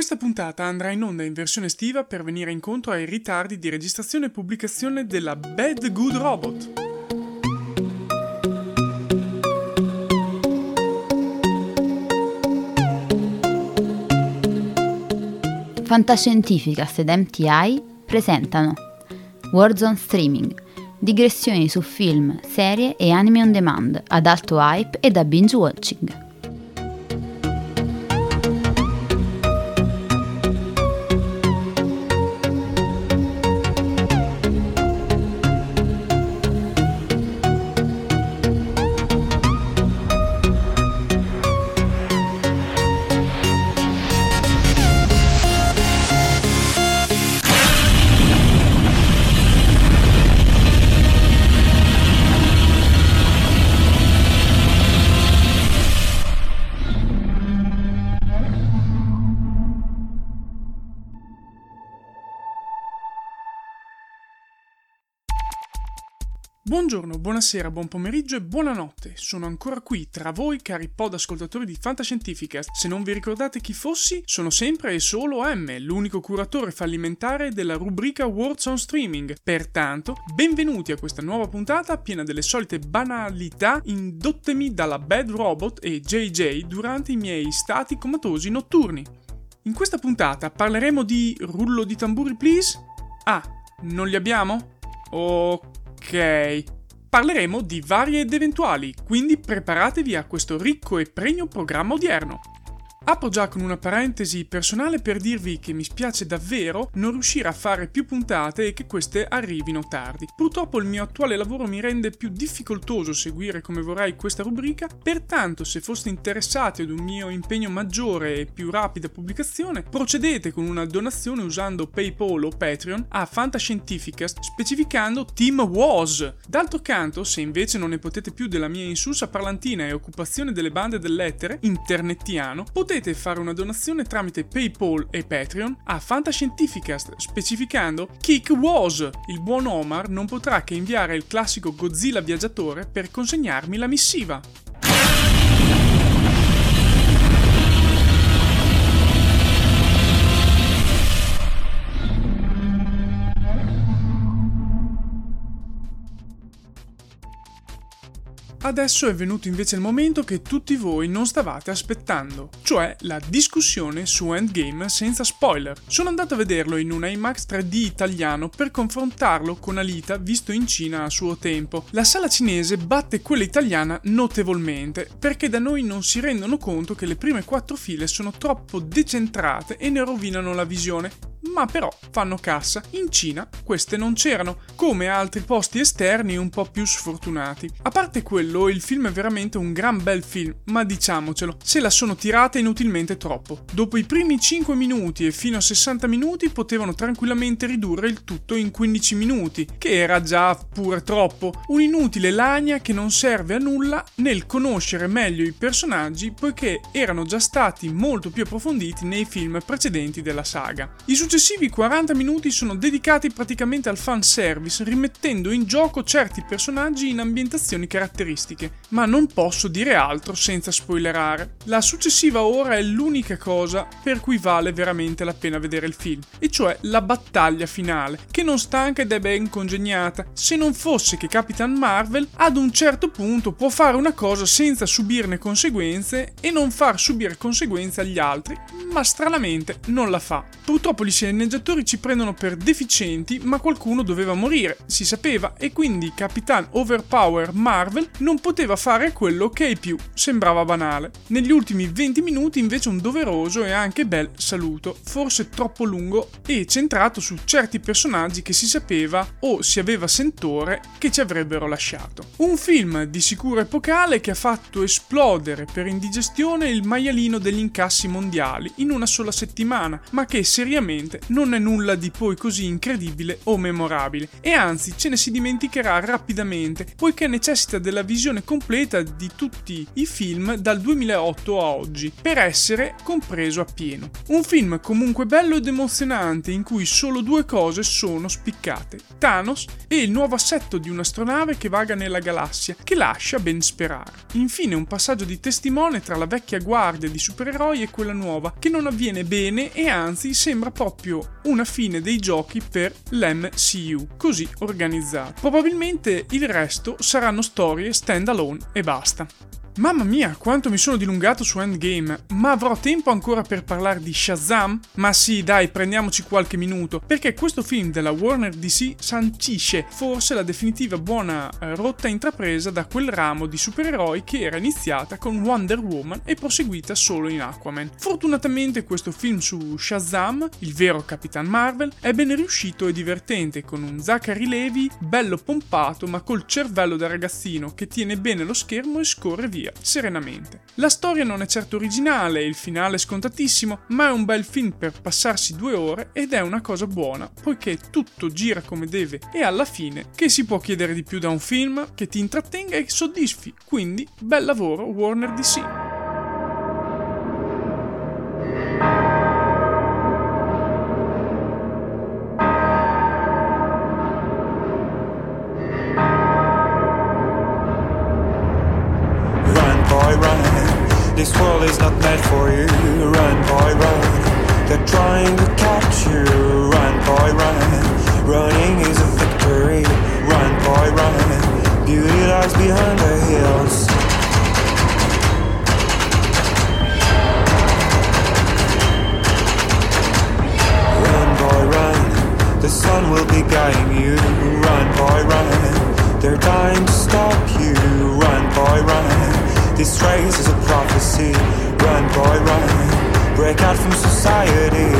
Questa puntata andrà in onda in versione estiva per venire incontro ai ritardi di registrazione e pubblicazione della Bad Good Robot. Fantascientificast ed MTI presentano Warzone Streaming, digressioni su film, serie e anime on demand ad alto hype e da binge watching. Buonasera, buon pomeriggio e buonanotte. Sono ancora qui tra voi, cari pod ascoltatori di Fantascientificast. Se non vi ricordate chi fossi, sono sempre e solo M, l'unico curatore fallimentare della rubrica Words on Streaming. Pertanto, benvenuti a questa nuova puntata piena delle solite banalità indottemi dalla Bad Robot e JJ durante i miei stati comatosi notturni. In questa puntata parleremo di rullo di tamburi, please? Ah, non li abbiamo? Ok. Parleremo di varie ed eventuali, quindi preparatevi a questo ricco e pregno programma odierno. Apro già con una parentesi personale per dirvi che mi spiace davvero non riuscire a fare più puntate e che queste arrivino tardi. Purtroppo il mio attuale lavoro mi rende più difficoltoso seguire come vorrei questa rubrica, pertanto se foste interessati ad un mio impegno maggiore e più rapida pubblicazione, procedete con una donazione usando PayPal o Patreon a Fantascientificast specificando Team Was. D'altro canto, se invece non ne potete più della mia insulsa parlantina e occupazione delle bande dell'etere, internettiano, potete potete fare una donazione tramite PayPal e Patreon a Fantascientificast specificando Kick Was. Il buon Omar non potrà che inviare il classico Godzilla viaggiatore per consegnarmi la missiva. Adesso è venuto invece il momento che tutti voi non stavate aspettando, cioè la discussione su Endgame senza spoiler. Sono andato a vederlo in un IMAX 3D italiano per confrontarlo con Alita visto in Cina a suo tempo. La sala cinese batte quella italiana notevolmente, perché da noi non si rendono conto che le prime quattro file sono troppo decentrate e ne rovinano la visione, ma però fanno cassa. In Cina queste non c'erano, come altri posti esterni un po' più sfortunati. A parte quello, il film è veramente un gran bel film, ma diciamocelo, se la sono tirata inutilmente troppo. Dopo i primi 5 minuti e fino a 60 minuti potevano tranquillamente ridurre il tutto in 15 minuti, che era già pure troppo. Un'inutile lagna che non serve a nulla nel conoscere meglio i personaggi poiché erano già stati molto più approfonditi nei film precedenti della saga. I successivi 40 minuti sono dedicati praticamente al fanservice, rimettendo in gioco certi personaggi in ambientazioni caratteristiche, ma non posso dire altro senza spoilerare. La successiva ora è l'unica cosa per cui vale veramente la pena vedere il film, e cioè la battaglia finale, che non stanca ed è ben congegnata, se non fosse che Capitan Marvel ad un certo punto può fare una cosa senza subirne conseguenze e non far subire conseguenze agli altri, ma stranamente non la fa. Purtroppo gli sceneggiatori ci prendono per deficienti, ma qualcuno doveva morire, si sapeva, e quindi Capitan Overpower Marvel non poteva fare quello che ai più sembrava banale. Negli ultimi 20 minuti invece un doveroso e anche bel saluto, forse troppo lungo e centrato su certi personaggi che si sapeva o si aveva sentore che ci avrebbero lasciato. Un film di sicuro epocale che ha fatto esplodere per indigestione il maialino degli incassi mondiali in una sola settimana, ma che seriamente onestamente non è nulla di poi così incredibile o memorabile e anzi ce ne si dimenticherà rapidamente poiché necessita della visione completa di tutti i film dal 2008 a oggi per essere compreso appieno. Un film comunque bello ed emozionante in cui solo due cose sono spiccate, Thanos e il nuovo assetto di un'astronave che vaga nella galassia che lascia ben sperare. Infine un passaggio di testimone tra la vecchia guardia di supereroi e quella nuova che non avviene bene e anzi sembra proprio una fine dei giochi per l'MCU, così organizzato. Probabilmente il resto saranno storie stand alone e basta. Mamma mia, quanto mi sono dilungato su Endgame, ma avrò tempo ancora per parlare di Shazam? Ma sì, dai, prendiamoci qualche minuto, perché questo film della Warner DC sancisce forse la definitiva buona eh, rotta intrapresa da quel ramo di supereroi che era iniziata con Wonder Woman e proseguita solo in Aquaman. Fortunatamente questo film su Shazam, il vero Capitan Marvel, è ben riuscito e divertente, con un Zachary Levi bello pompato ma col cervello da ragazzino che tiene bene lo schermo e scorre via via, serenamente. La storia non è certo originale, il finale è scontatissimo, ma è un bel film per passarsi due ore ed è una cosa buona, poiché tutto gira come deve e alla fine che si può chiedere di più da un film che ti intrattenga e soddisfi, quindi bel lavoro Warner DC. For you. Run, boy, run. They're trying to catch you. Run, boy, run. Running is a victory. Run, boy, run. Beauty lies behind the hills. Run, boy, run. The sun will be guiding you. Run, boy, run. They're trying to stop you. Run, boy, run. This race is a prophecy. Run, boy, run. Break out from society.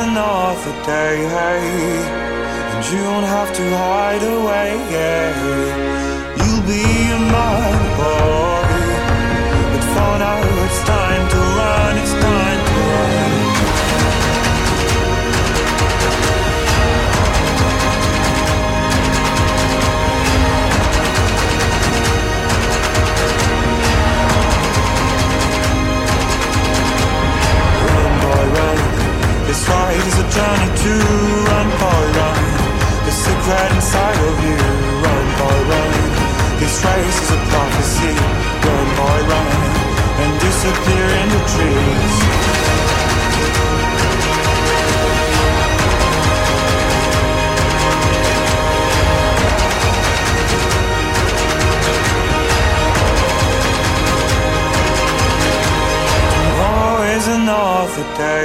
Another day. And you don't have to hide away. You'll be a man, boy.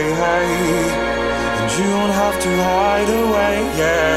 Day, hey, and you don't have to hide away, yeah.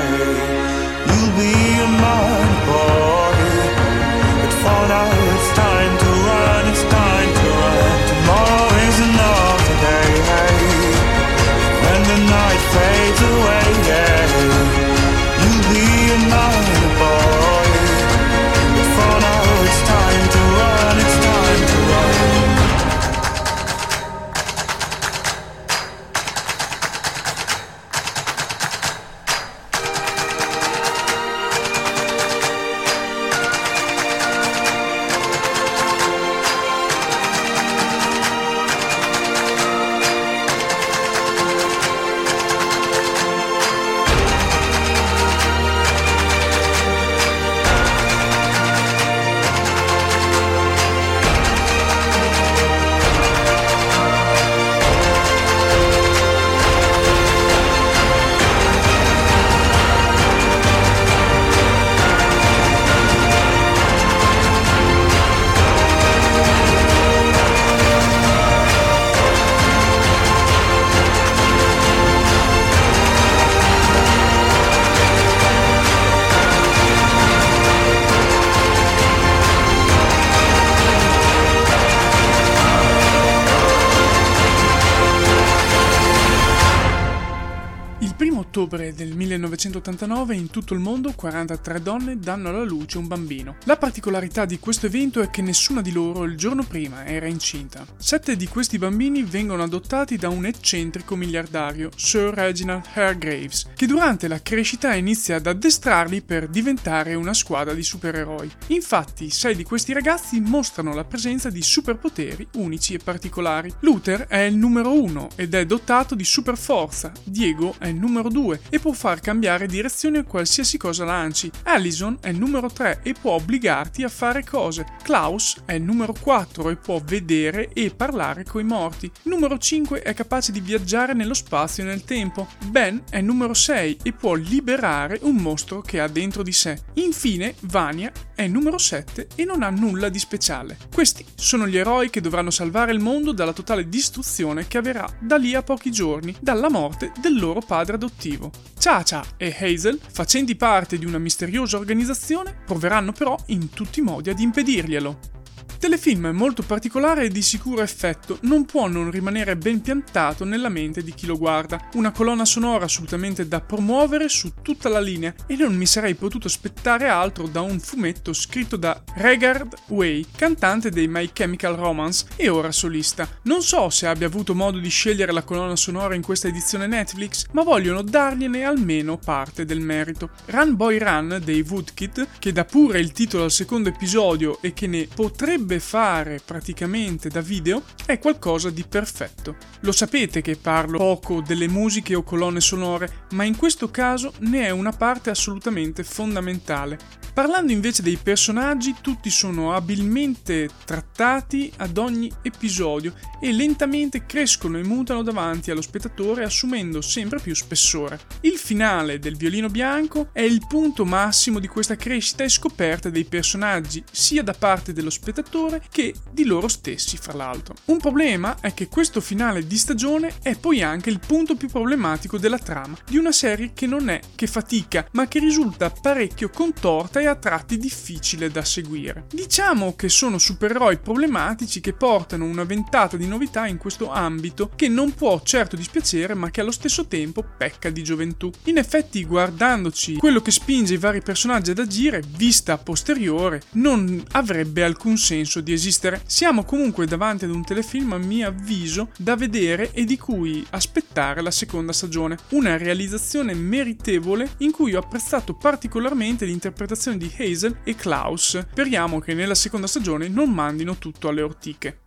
Ottobre del 1989 in tutto il mondo 43 donne danno alla luce un bambino. La particolarità di questo evento è che nessuna di loro il giorno prima era incinta. Sette di questi bambini vengono adottati da un eccentrico miliardario, Sir Reginald Hargraves, che durante la crescita inizia ad addestrarli per diventare una squadra di supereroi. Infatti, sei di questi ragazzi mostrano la presenza di superpoteri unici e particolari. Luther è il numero uno ed è dotato di superforza, Diego è il numero 2 e può far cambiare direzione a qualsiasi cosa lanci. Allison è il numero 3 e può obbligarti a fare cose. Klaus è il numero 4 e può vedere e parlare coi morti. Numero 5 è capace di viaggiare nello spazio e nel tempo. Ben è il numero 6 e può liberare un mostro che ha dentro di sé. Infine, Vania è il numero 7 e non ha nulla di speciale. Questi sono gli eroi che dovranno salvare il mondo dalla totale distruzione che avverrà da lì a pochi giorni, dalla morte del loro padre adottivo. Cha-Cha e Hazel, facenti parte di una misteriosa organizzazione, proveranno però in tutti i modi ad impedirglielo. Telefilm molto particolare e di sicuro effetto, non può non rimanere ben piantato nella mente di chi lo guarda. Una colonna sonora assolutamente da promuovere su tutta la linea e non mi sarei potuto aspettare altro da un fumetto scritto da Regard Way, cantante dei My Chemical Romance e ora solista. Non so se abbia avuto modo di scegliere la colonna sonora in questa edizione Netflix, ma vogliono dargliene almeno parte del merito. Run Boy Run dei Woodkid, che dà pure il titolo al secondo episodio e che ne potrebbe potrebbe fare praticamente da video è qualcosa di perfetto. Lo sapete che parlo poco delle musiche o colonne sonore, ma in questo caso ne è una parte assolutamente fondamentale. Parlando invece dei personaggi, tutti sono abilmente trattati ad ogni episodio e lentamente crescono e mutano davanti allo spettatore assumendo sempre più spessore. Il finale del violino bianco è il punto massimo di questa crescita e scoperta dei personaggi sia da parte dello spettatore che di loro stessi, fra l'altro. Un problema è che questo finale di stagione è poi anche il punto più problematico della trama di una serie che non è che fatica, ma che risulta parecchio contorta e a tratti difficile da seguire. Diciamo che sono supereroi problematici che portano una ventata di novità in questo ambito che non può certo dispiacere ma che allo stesso tempo pecca di gioventù. In effetti guardandoci quello che spinge i vari personaggi ad agire, vista a posteriore, non avrebbe alcun senso di esistere. Siamo comunque davanti ad un telefilm a mio avviso da vedere e di cui aspettare la seconda stagione. Una realizzazione meritevole in cui ho apprezzato particolarmente l'interpretazione di Hazel e Klaus. Speriamo che nella seconda stagione non mandino tutto alle ortiche.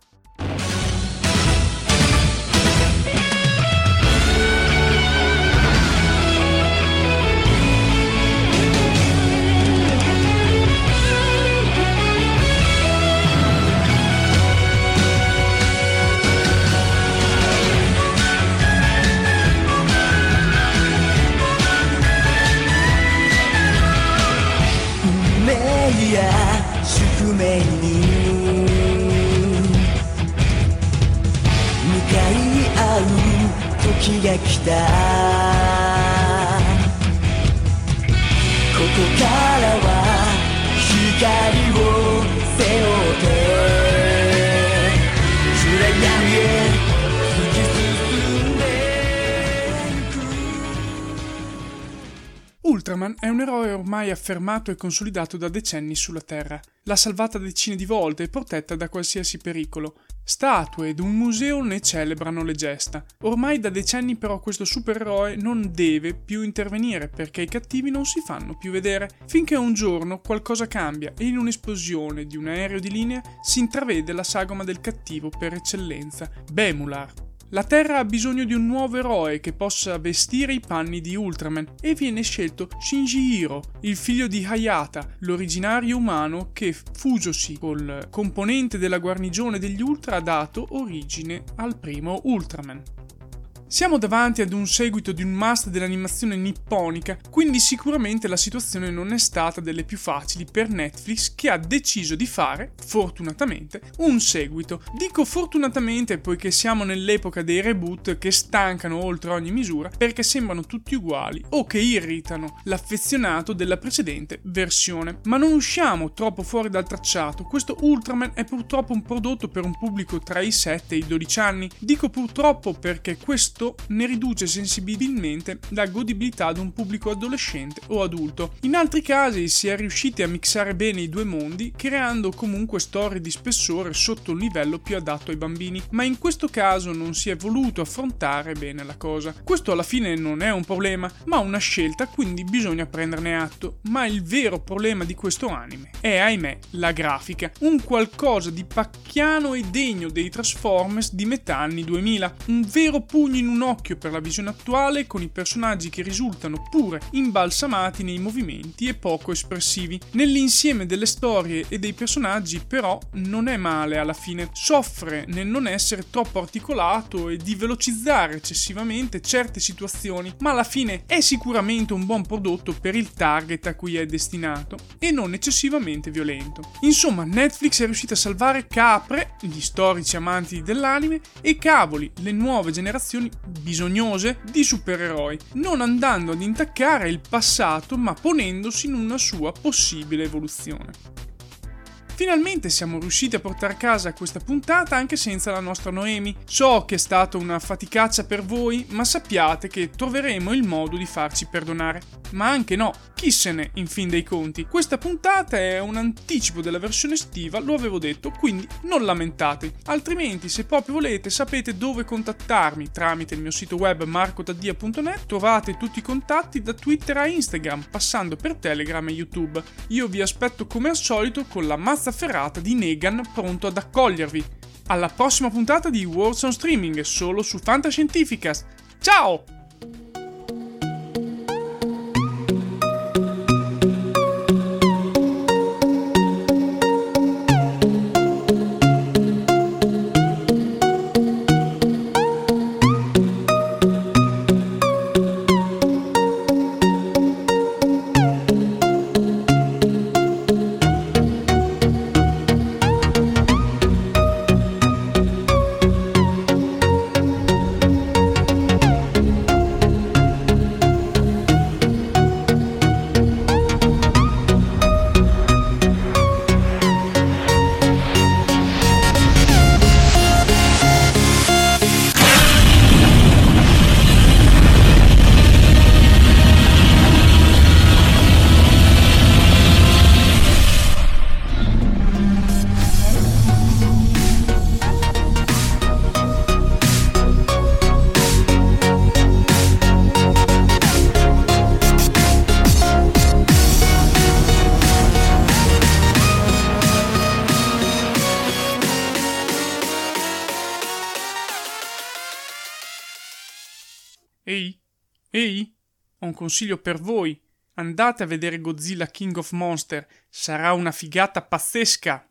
Ultraman è un eroe ormai affermato e consolidato da decenni sulla Terra. L'ha salvata decine di volte e protetta da qualsiasi pericolo. Statue ed un museo ne celebrano le gesta. Ormai da decenni però questo supereroe non deve più intervenire perché i cattivi non si fanno più vedere, finché un giorno qualcosa cambia e in un'esplosione di un aereo di linea si intravede la sagoma del cattivo per eccellenza, Bemular. La Terra ha bisogno di un nuovo eroe che possa vestire i panni di Ultraman e viene scelto Shinji Hiro, il figlio di Hayata, l'originario umano che, fusosi col componente della guarnigione degli Ultra, ha dato origine al primo Ultraman. Siamo davanti ad un seguito di un must dell'animazione nipponica, quindi sicuramente la situazione non è stata delle più facili per Netflix che ha deciso di fare, fortunatamente, un seguito. Dico fortunatamente poiché siamo nell'epoca dei reboot che stancano oltre ogni misura perché sembrano tutti uguali o che irritano l'affezionato della precedente versione. Ma non usciamo troppo fuori dal tracciato, questo Ultraman è purtroppo un prodotto per un pubblico tra i 7 e i 12 anni. Dico purtroppo perché questo questo ne riduce sensibilmente la godibilità ad un pubblico adolescente o adulto. In altri casi si è riusciti a mixare bene i due mondi, creando comunque storie di spessore sotto un livello più adatto ai bambini, ma in questo caso non si è voluto affrontare bene la cosa. Questo alla fine non è un problema, ma una scelta, quindi bisogna prenderne atto. Ma il vero problema di questo anime è, ahimè, la grafica, un qualcosa di pacchiano e degno dei Transformers di metà anni 2000, un vero pugno in un occhio per la visione attuale con i personaggi che risultano pure imbalsamati nei movimenti e poco espressivi. Nell'insieme delle storie e dei personaggi però non è male alla fine, soffre nel non essere troppo articolato e di velocizzare eccessivamente certe situazioni, ma alla fine è sicuramente un buon prodotto per il target a cui è destinato e non eccessivamente violento. Insomma, Netflix è riuscita a salvare capre, gli storici amanti dell'anime, e cavoli, le nuove generazioni bisognose di supereroi, non andando ad intaccare il passato ma ponendosi in una sua possibile evoluzione. Finalmente siamo riusciti a portare a casa questa puntata anche senza la nostra Noemi. So che è stata una faticaccia per voi, ma sappiate che troveremo il modo di farci perdonare. Ma anche no, chi se ne, in fin dei conti. Questa puntata è un anticipo della versione estiva, lo avevo detto, quindi non lamentatevi. Altrimenti, se proprio volete, sapete dove contattarmi tramite il mio sito web marcotaddia.net. Trovate tutti i contatti da Twitter a Instagram, passando per Telegram e YouTube. Io vi aspetto come al solito con la mazza ferrata di Negan pronto ad accogliervi. Alla prossima puntata di Worlds on Streaming solo su Fantascientificast. Ciao! Un consiglio per voi. Andate a vedere Godzilla King of Monster, sarà una figata pazzesca.